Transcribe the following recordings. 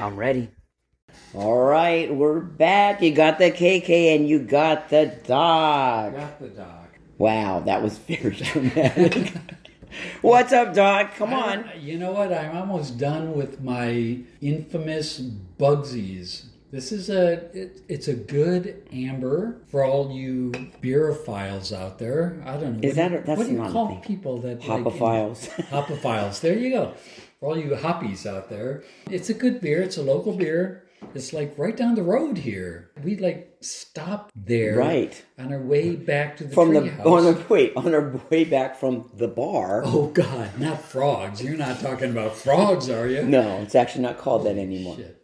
I'm ready. All right, we're back. You got the KK and you got the dog. Got the dog. Wow, that was very dramatic. What's up, Doc? Come on. I- you know what? I'm almost done with my infamous Bugsies. This is a it, it's a good amber for all you beerophiles out there. I don't know. Is what, that a- that's what do you call thing. people that Hopophiles. Like, hopophiles. There you go. For all you hoppies out there, it's a good beer. It's a local beer. It's like right down the road here. We like stop there Right. on our way back to the From the treehouse. on the wait on our way back from the bar. Oh God, not Frog's. You're not talking about Frog's, are you? No, it's actually not called that anymore. Shit.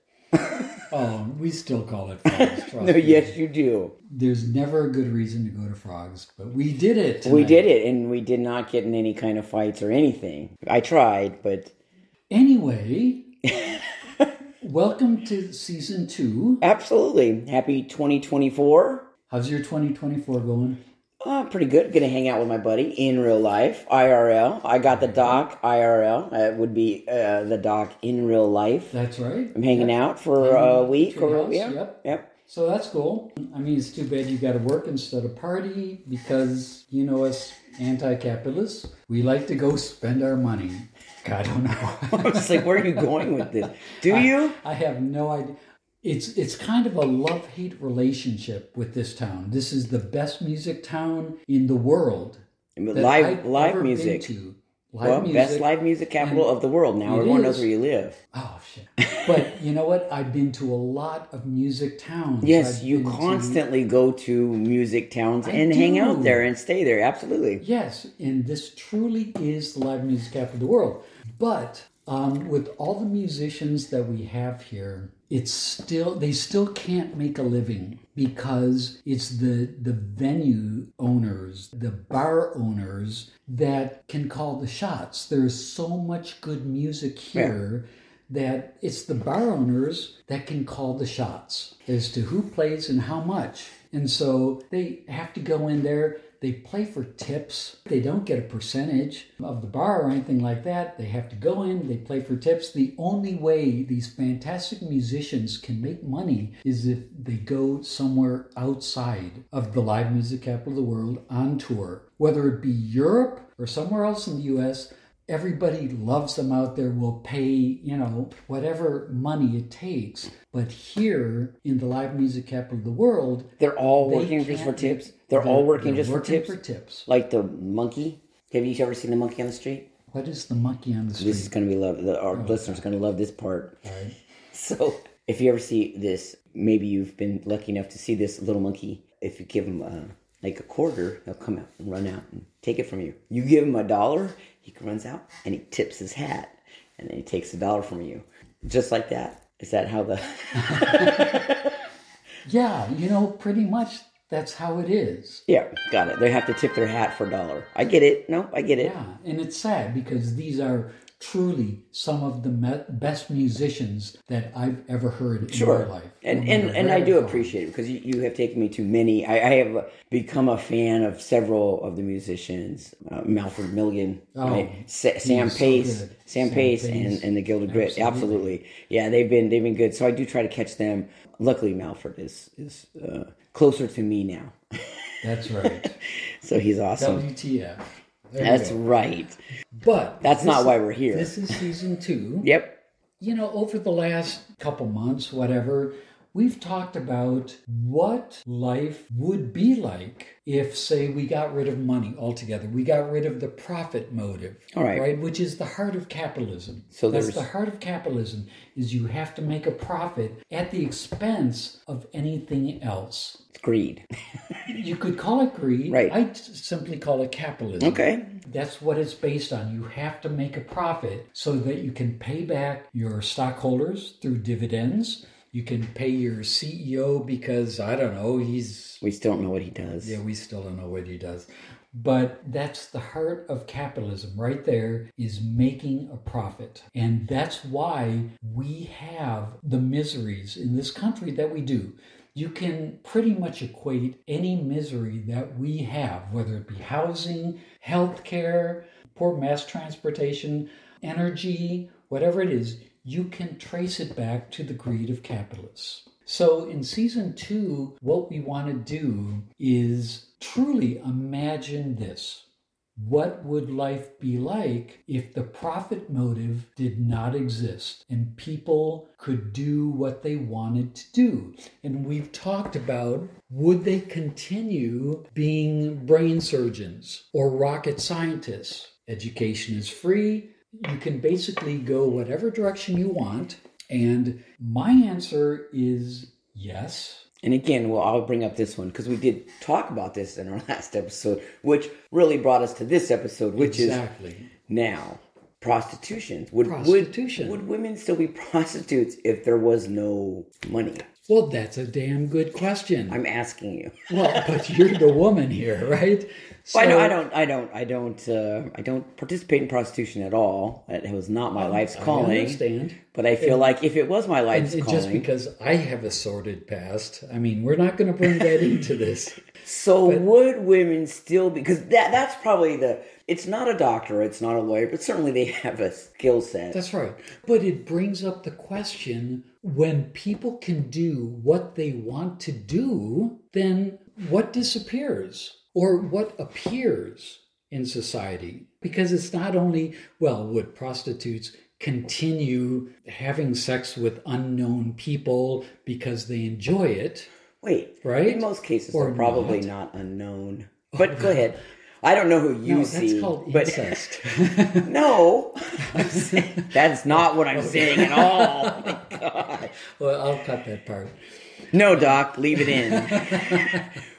oh, we still call it Frog's. trust No, me. yes, you do. There's never a good reason to go to Frog's, but we did it. We did it, and we did not get in any kind of fights or anything. I tried, but Anyway, welcome to season two. absolutely happy 2024. How's your 2024 going? Uh, pretty good. Gonna hang out with my buddy in real life, IRL. I got the doc IRL. It would be uh, the doc in real life. That's right. I'm hanging out for a week or Treehouse, yeah, yep. yep. So that's cool. I mean, it's too bad you got to work instead of party because you know us anti-capitalists. We like to go spend our money. I don't know. I was like, where are you going with this? Do you? I have no idea. It's it's kind of a love hate relationship with this town. This is the best music town in the world. live I've live music. to. Live Well, music. best live music capital of the world. Now everyone knows where you live. Oh shit! But you know what? I've been to a lot of music towns. Yes, I've you been to- constantly go to music towns and hang out there and stay there. Absolutely. Yes, and this truly is the live music capital of the world. But um, with all the musicians that we have here, it's still they still can't make a living because it's the the venue owners, the bar owners that can call the shots. There's so much good music here. That it's the bar owners that can call the shots as to who plays and how much. And so they have to go in there they play for tips. They don't get a percentage of the bar or anything like that. They have to go in, they play for tips. The only way these fantastic musicians can make money is if they go somewhere outside of the live music capital of the world on tour. Whether it be Europe or somewhere else in the US, everybody loves them out there, will pay, you know, whatever money it takes. But here in the live music capital of the world, They're all they working just for tips. They're, all working they're just working for tips. For tips. Like the monkey. Have you ever seen the monkey on the street? What is the monkey on the street? This is going to be love. The, our listeners going to love this part. Right. So, if you ever see this, maybe you've been lucky enough to see this little monkey. If you give him uh, like a quarter, he'll come out and run out and take it from you. You give him a dollar, he runs out and he tips his hat, and then he takes a dollar from you, just like that. Is that how the? Yeah, you know, pretty much that's how it is. yeah, got it. They have to tip their hat for a dollar. I get it. No, I get it. Yeah, and it's sad because these are truly some of the me- best musicians that I've ever heard in Sure. my life. And and, and I do they're appreciate it because you, you have taken me to many. I, I have become a fan of several of the musicians. Uh, Malford Milligan, Oh, right? Sa- Sam Pace, good. Sam, Sam Pace, Pace. and, and the Gilded Grit. Absolutely. Absolutely, yeah. They've been they've been good. So I do try to catch them. Luckily, Malford is is uh, closer to me now, That's right. so he's awesome. WTF. There That's right. But That's this- not why we're here. This is season two. Yep. You know, over the last couple months, whatever, we've talked about what life would be like if, say, we got rid of money altogether. We got rid of the profit motive, All right. right? Which is the heart of capitalism. So that's the heart of capitalism is you have to make a profit at the expense of anything else. It's greed. You could call it greed. Right. I simply call it capitalism. Okay. That's what it's based on. You have to make a profit so that you can pay back your stockholders through dividends. You can pay your CEO because, I don't know, he's, We still don't know what he does. yeah, we still don't know what he does. But that's the heart of capitalism right there is making a profit. And that's why we have the miseries in this country that we do. You can pretty much equate any misery that we have, whether it be housing, healthcare, poor mass transportation, energy, whatever it is, you can trace it back to the greed of capitalists. So in season two, what we want to do is truly imagine this. What would life be like if the profit motive did not exist and people could do what they wanted to do? And we've talked about would they continue being brain surgeons or rocket scientists? Education is free. You can basically go whatever direction you want. And my answer is yes. And again, well, I'll bring up this one because we did talk about this in our last episode, which really brought us to this episode, which exactly. is now prostitution. Would, Prostitution. Would, would women still be prostitutes if there was no money? Well, that's a damn good question. I'm asking you. well, but you're the woman here, right? Well, I, know, I don't, I don't, I don't, uh, I don't participate in prostitution at all. It was not my life's I calling. understand. But I feel like if it was my life's and calling, just because I have a sordid past, I mean, we're not going to bring that into this. so would women still? Because that that's probably the. It's not a doctor, it's not a lawyer, but certainly they have a skill set. That's right. But it brings up the question when people can do what they want to do, then what disappears or what appears in society? Because it's not only, well, would prostitutes continue having sex with unknown people because they enjoy it? Wait, Right? In most cases, Or they're probably not. not, unknown. Oh, but go ahead. I don't know who you No, see, that's called but incest. no, saying- that's not what I'm saying at all. Oh my God. well, I'll cut that part. No, doc, leave it in.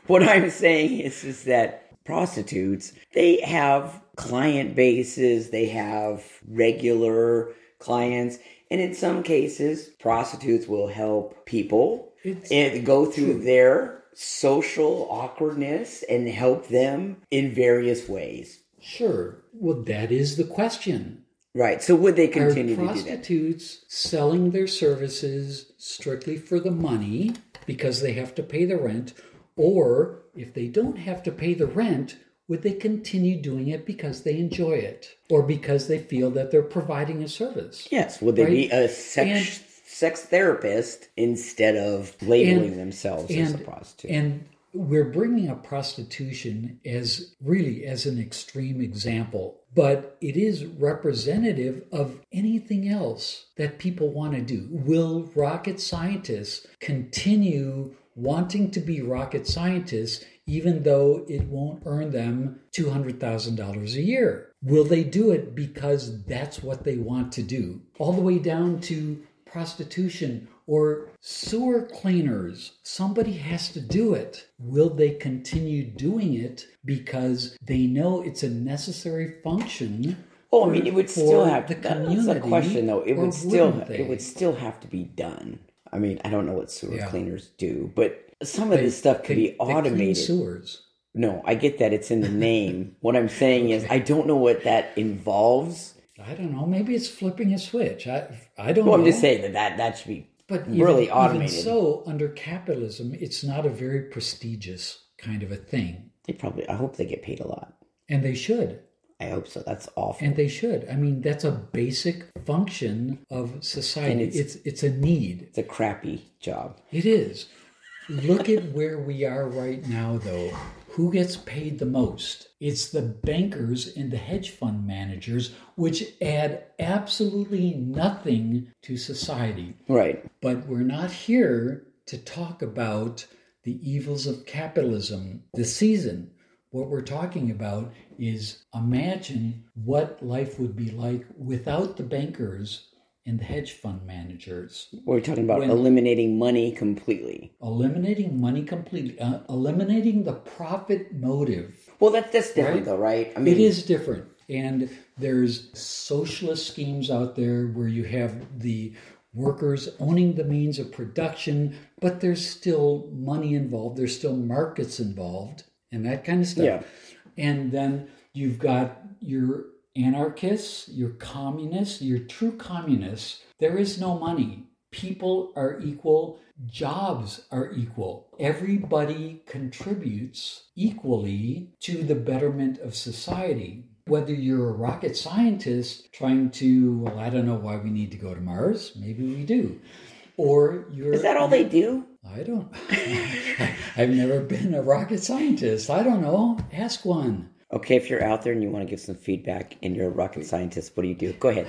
what I'm saying is, is that prostitutes they have client bases, they have regular clients, and in some cases, prostitutes will help people It's and go through their social awkwardness and help them in various ways. Sure. Well, that is the question. Right. So would they Are continue that? prostitutes selling their services strictly for the money because they have to pay the rent? Or if they don't have to pay the rent, would they continue doing it because they enjoy it or because they feel that they're providing a service? Yes. Would they be a sex sex therapist instead of labeling And- themselves as a prostitute? and we're bringing up prostitution as really as an extreme example, but it is representative of anything else that people want to do. Will rocket scientists continue wanting to be rocket scientists even though it won't earn them $200,000 a year? Will they do it because that's what they want to do? All the way down to prostitution or sewer cleaners. Somebody has to do it. Will they continue doing it because they know it's a necessary function? Oh, I mean, it would still have the community. That's a question, though. It would still they? it would still have to be done. I mean, I don't know what sewer Yeah. cleaners do, but some of They- this stuff could they- be automated. sewers. No, I get that it's in the name. what I'm saying is, I don't know what that involves. I don't know. Maybe it's flipping a switch. I I don't Well, know. I'm just saying that that, that should be But really even, automated. Even so, under capitalism, it's not a very prestigious kind of a thing, They probably. I hope they get paid a lot. and they should. I hope so. That's awful. And they should. I mean, that's a basic function of society. It's, it's- it's a need. it's a crappy job. It is. Look at where we are right now, though. Who gets paid the most? It's the bankers and the hedge fund managers, which add absolutely nothing to society. Right. But we're not here to talk about the evils of capitalism this season. What we're talking about is imagine what life would be like without the bankers and the hedge fund managers. We're talking about When- eliminating money completely. Eliminating money completely, uh, eliminating the profit motive. Well, that's that's different, Right. though, right? I mean, It is different. And there's socialist schemes out there where you have the workers owning the means of production, but there's still money involved, there's still markets involved, and that kind of stuff. Yeah. And then you've got your anarchists, your communists, your true communists. There is no money. People are equal, jobs are equal. Everybody contributes equally to the betterment of society. whether you're a rocket scientist trying to, well, I don't know why we need to go to Mars. Maybe we do. Or you're. Is that all they do? I don't. I've never been a rocket scientist. I don't know. Ask one. Okay, if you're out there and you want to give some feedback and you're a rocket scientist, what do you do? Go ahead.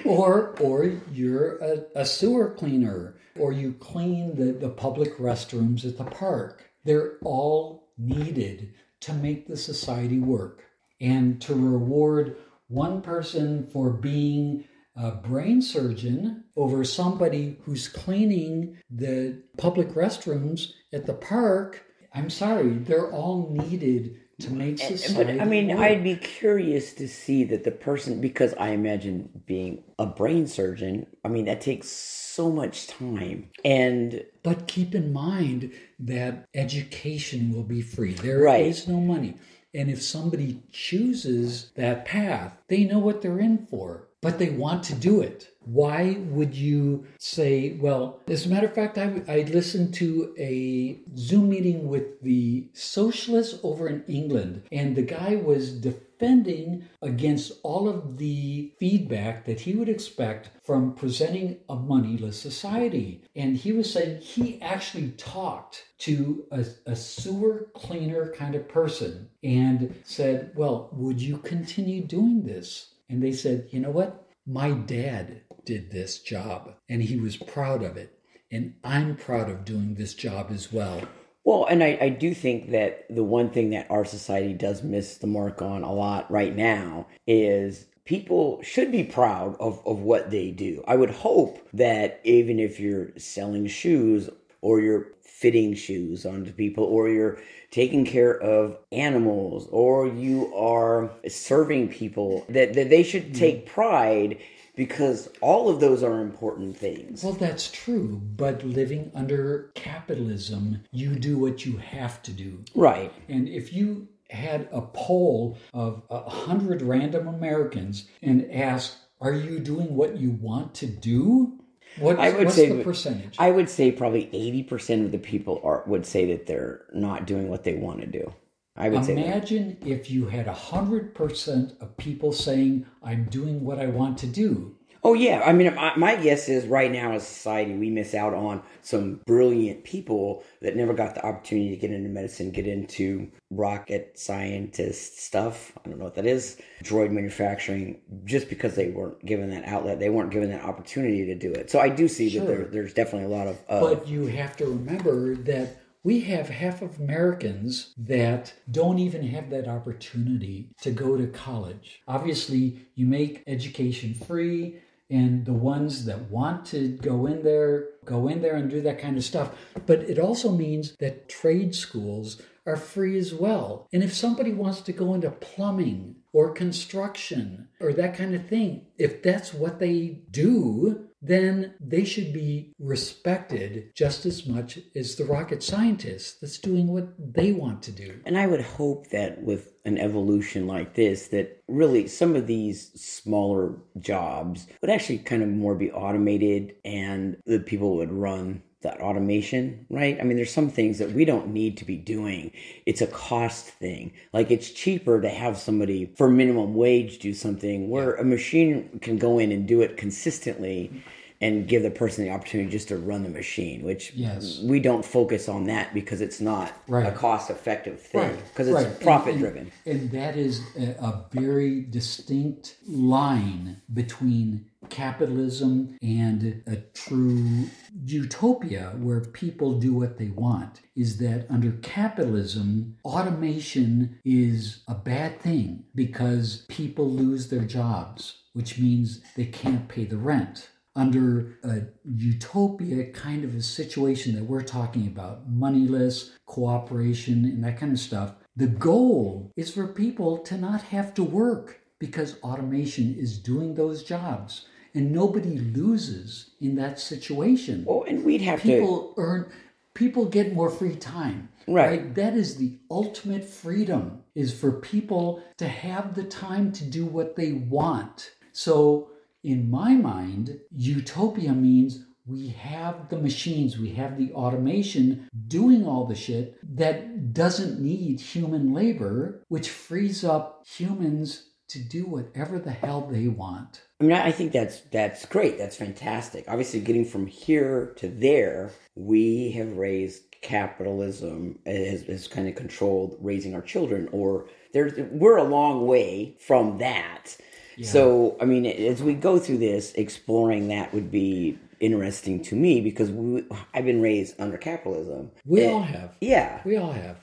or or you're a, a, sewer cleaner, or you clean the, the public restrooms at the park. They're all needed to make the society work and to reward one person for being a brain surgeon over somebody who's cleaning the public restrooms at the park. I'm sorry, they're all needed to make society. But I mean, work. I'd be curious to see that the person, because I imagine being a brain surgeon, I mean, that takes so much time. And but keep in mind that education will be free. There Right. is no money. And if somebody chooses that path, they know what they're in for, but they want to do it. Why would you say, well, as a matter of fact, I, I listened to a Zoom meeting with the socialists over in England, and the guy was defending against all of the feedback that he would expect from presenting a moneyless society. And he was saying he actually talked to a, a sewer cleaner kind of person and said, Well, would you continue doing this? And they said, You know what? My dad did this job and he was proud of it. And I'm proud of doing this job as well. Well, and I, I do think that the one thing that our society does miss the mark on a lot right now is people should be proud of, of what they do. I would hope that even if you're selling shoes or you're fitting shoes onto people or you're taking care of animals or you are serving people, that, that they should mm. take pride because all of those are important things. Well, that's true, but living under capitalism, you do what you have to do. Right. And if you had a poll of a hundred random Americans and asked, "Are you doing what you want to do?" What, I would what's say the percentage? I would say probably eighty percent of the people are would say that they're not doing what they want to do. I would say. Imagine if you had a hundred percent of people saying, "I'm doing what I want to do." Oh yeah, I mean, my, my guess is right now as a society we miss out on some brilliant people that never got the opportunity to get into medicine, get into rocket scientist stuff. I don't know what that is, droid manufacturing, just because they weren't given that outlet, they weren't given that opportunity to do it. So I do see Sure. that there, there's definitely a lot of. Uh, But you have to remember that we have half of Americans that don't even have that opportunity to go to college. Obviously, you make education free, and the ones that want to go in there, go in there and do that kind of stuff. But it also means that trade schools are free as well. And if somebody wants to go into plumbing or construction or that kind of thing, if that's what they do, then they should be respected just as much as the rocket scientist that's doing what they want to do. And I would hope that with an evolution like this, that really some of these smaller jobs would actually kind of more be automated and the people would run that automation, right? I mean, there's some things that we don't need to be doing. It's a cost thing. Like it's cheaper to have somebody for minimum wage do something where a machine can go in and do it consistently and give the person the opportunity just to run the machine, which Yes. we don't focus on that because it's not a cost effective thing because it's right. And- profit and- driven. And, that is a, a very distinct line between capitalism and a true utopia where people do what they want. Is that under capitalism, automation is a bad thing because people lose their jobs, which means they can't pay the rent under a utopia kind of a situation that we're talking about moneyless cooperation and that kind of stuff the goal is for people to not have to work because automation is doing those jobs and nobody loses in that situation Oh, and we'd have to. people earn people get more free time Right. that is the ultimate freedom is for people to have the time to do what they want so in my mind utopia means we have the machines, we have the automation doing all the shit that doesn't need human labor, which frees up humans to do whatever the hell they want. I mean, I think that's that's great. That's fantastic. Obviously, getting from here to there, we have raised capitalism has, has kind of controlled raising our children, or there's we're a long way from that. Yeah. So, I mean, as we go through this, exploring that would be interesting to me because we, I've been raised under capitalism. We and, all have. Yeah, we all have.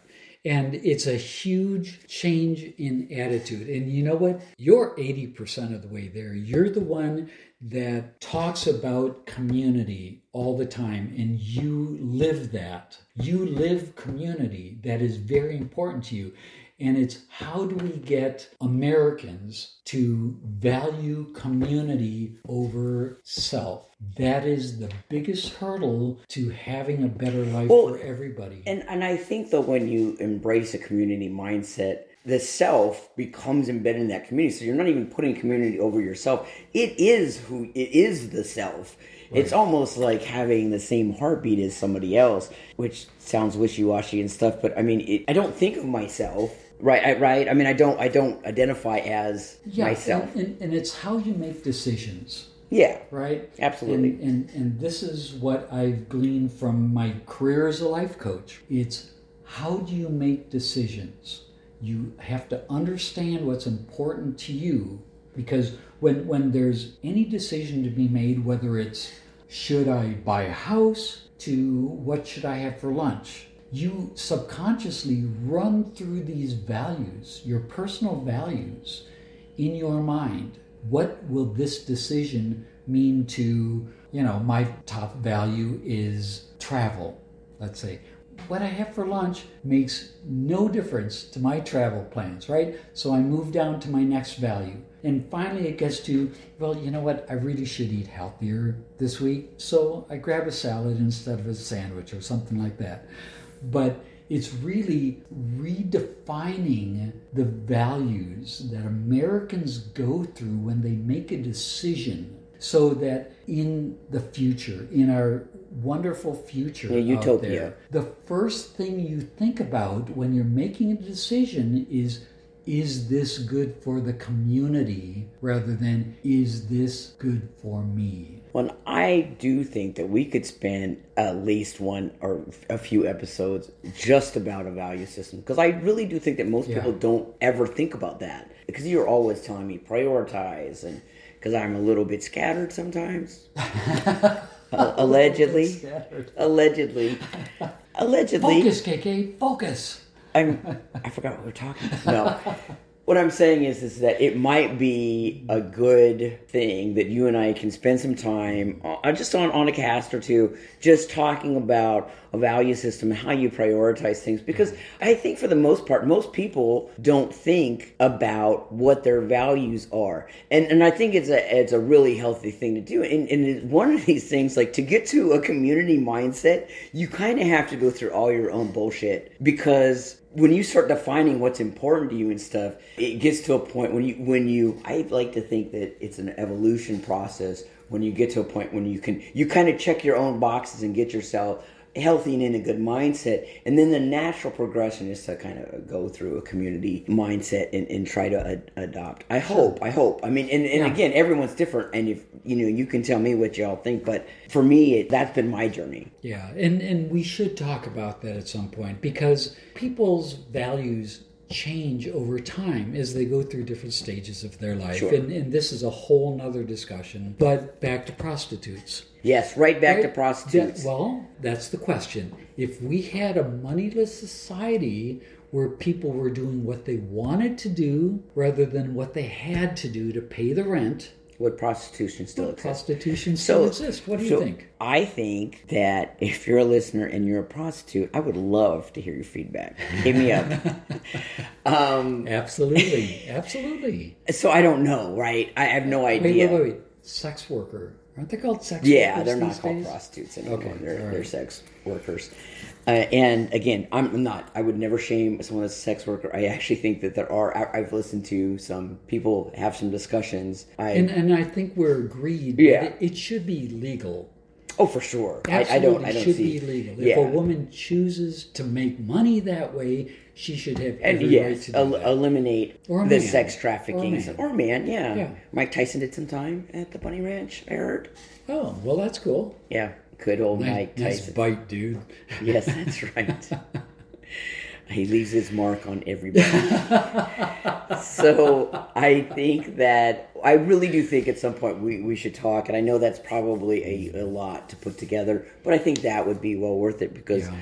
And it's a huge change in attitude. And you know what? You're 80% of the way there. You're the one that talks about community all the time, and you live that. You live community. That is very important to you. And it's how do we get Americans to value community over self? That is the biggest hurdle to having a better life well, for everybody. And and I think that when you embrace a community mindset, the self becomes embedded in that community. So you're not even putting community over yourself. It is who it is the self. Right. It's almost like having the same heartbeat as somebody else, which sounds wishy washy and stuff. But I mean, it, I don't think of myself Right, I, right. I mean, I don't, I don't identify as yeah, myself. And, and, and, it's how you make decisions. Yeah. Right. Absolutely. And, and and this is what I've gleaned from my career as a life coach. It's how do you make decisions? You have to understand what's important to you because when when there's any decision to be made, whether it's should I buy a house to what should I have for lunch you subconsciously run through these values, your personal values, in your mind. What will this decision mean to, you know, my top value is travel, let's say. What I have for lunch makes no difference to my travel plans, right? So I move down to my next value. And finally, it gets to, well, you know what? I really should eat healthier this week. So I grab a salad instead of a sandwich or something like that but it's really redefining the values that Americans go through when they make a decision so that in the future, in our wonderful future, yeah, utopia, there, the first thing you think about when you're making a decision is is this good for the community rather than is this good for me? Well, I do think that we could spend at least one or a few episodes just about a value system because I really do think that most yeah. people don't ever think about that because you're always telling me prioritize and because I'm a little bit scattered sometimes. allegedly, allegedly, allegedly. Focus, KK, focus. I'm. I forgot what we're talking. About. No, what I'm saying is, is that it might be a good thing that you and I can spend some time uh, just on, on a cast or two, just talking about a value system and how you prioritize things. Because I think for the most part, most people don't think about what their values are. And, and I think it's a, it's a really healthy thing to do. And, and one of these things, like to get to a community mindset, you kind of have to go through all your own bullshit because when you start defining what's important to you and stuff, it gets to a point when you when you I like to think that it's an evolution process when you get to a point when you can you kind of check your own boxes and get yourself healthy and in a good mindset. And then the natural progression is to kind of go through a community mindset and, and try to ad- adopt. I hope, I hope. I mean, and, and yeah. again, everyone's different. And if, you know, you can tell me what y'all think, but for me, it, that's been my journey. Yeah. And, and we should talk about that at some point because people's values change over time as they go through different stages of their life. Sure. And, and this is a whole nother discussion. But back to prostitutes Yes, right back right? to prostitutes. That, well, that's the question. If we had a moneyless society where people were doing what they wanted to do rather than what they had to do to pay the rent, would prostitution still exist? Prostitution still so, exists. What do so you think? I think that if you're a listener and you're a prostitute, I would love to hear your feedback. Hit me up. um, absolutely, absolutely. So I don't know, right? I have no idea. Wait, wait, wait. Sex worker. Aren't they called sex yeah, they're not called days? prostitutes anymore. Okay, they're, right. they're sex workers. Uh, and again, I'm not, I would never shame someone as a sex worker. I actually think that there are, I've listened to some people have some discussions. I, and, and I think we're agreed yeah. It, it, should be legal. Oh, for sure. I, Absolutely I don't. I don't should see. be legal. If Yeah. a woman chooses to make money that way, she should have And right yes, do el- that. eliminate Or the sex Or trafficking. man. Or man, yeah. Yeah. Mike Tyson did some time at the Bunny Ranch. I heard. oh, well, that's cool. Yeah, good old Mike Nice, nice Tyson. bite, dude. Yes, that's right. he leaves his mark on everybody. so I think that I really do think at some point we, we should talk, and I know that's probably a, a lot to put together, but I think that would be well worth it because Yeah.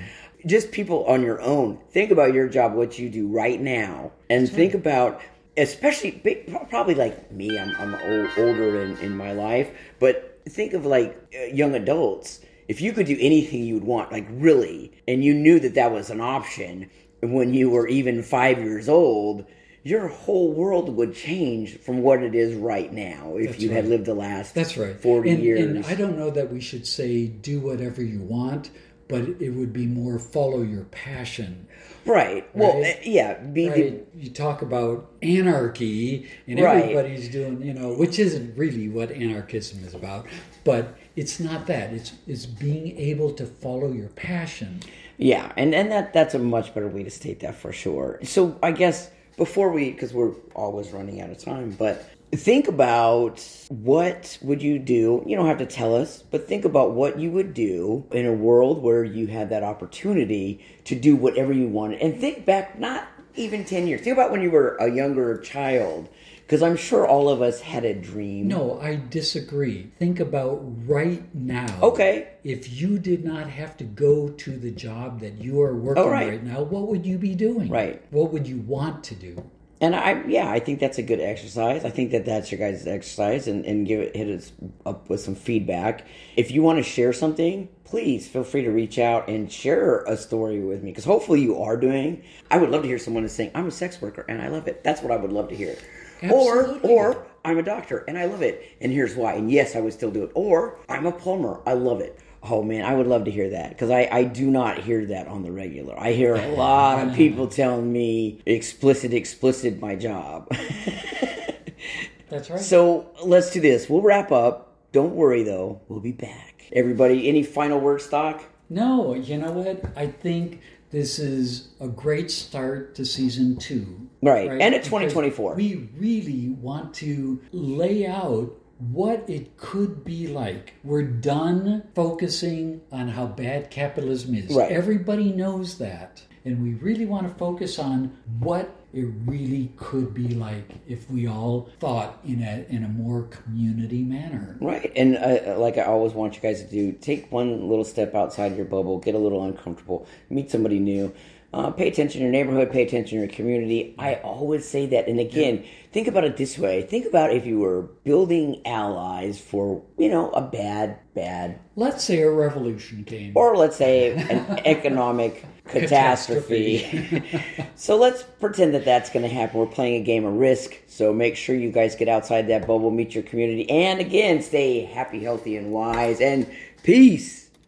Just people on your own think about your job, what you do right now, and think about. Especially, big- probably like me, I'm, I'm old, older in, in my life, but think of like uh, young adults if you could do anything you would want, like really, and you knew that that was an option when you were even five years old, your whole world would change from what it is right now if That's you had lived the last That's right. 40 and, years. And I don't know that we should say do whatever you want, but it would be more follow your passion. right. Well, Right. uh, yeah, be Right? You talk about anarchy, and Right. everybody's doing, you know, which isn't really what anarchism is about, but it's not that. It's it's being able to follow your passion. yeah, and and that that's a much better way to state that for sure. So I guess before we, because we're always running out of time, but think about what would you do you don't have to tell us but think about what you would do in a world where you had that opportunity to do whatever you wanted and think back not even 10 years think about when you were a younger child because i'm sure all of us had a dream No, I disagree. Think about right now. Okay. If you did not have to go to the job that you are working Oh, right. right now, what would you be doing? Right. What would you want to do? And I, yeah, I think that's a good exercise. I think that that's your guys' exercise, and, and give it hit us up with some feedback. If you want to share something, please feel free to reach out and share a story with me, because hopefully you are doing. I would love to hear someone is saying, "I'm a sex worker and I love it." That's what I would love to hear. Absolutely. Or, or I'm a doctor and I love it, and here's why. And yes, I would still do it. Or I'm a plumber, I love it. Oh man, I would love to hear that because I, I do not hear that on the regular. I hear a lot of people telling me explicit, explicit my job. That's right. so let's do this. We'll wrap up. Don't worry though, we'll be back. Everybody, any final words, Doc? No, you know what? I think this is a great start to season two. Right. And at Because 2024. We really want to lay out what it could be like. We're done focusing on how bad capitalism is. Right. Everybody knows that. And we really want to focus on what it really could be like if we all thought in a in a more community manner. Right. And uh, like I always want you guys to do, take one little step outside your bubble, get a little uncomfortable, meet somebody new. Uh, pay attention to your neighborhood, pay attention to your community. I always say that. And again, think about it this way. Think about if you were building allies for, you know, a bad, bad, Let's say a revolution came. or let's say an economic catastrophe. so let's pretend that that's going to happen. We're playing a game of risk. So make sure you guys get outside that bubble, meet your community, and again, stay happy, healthy, and wise. And peace.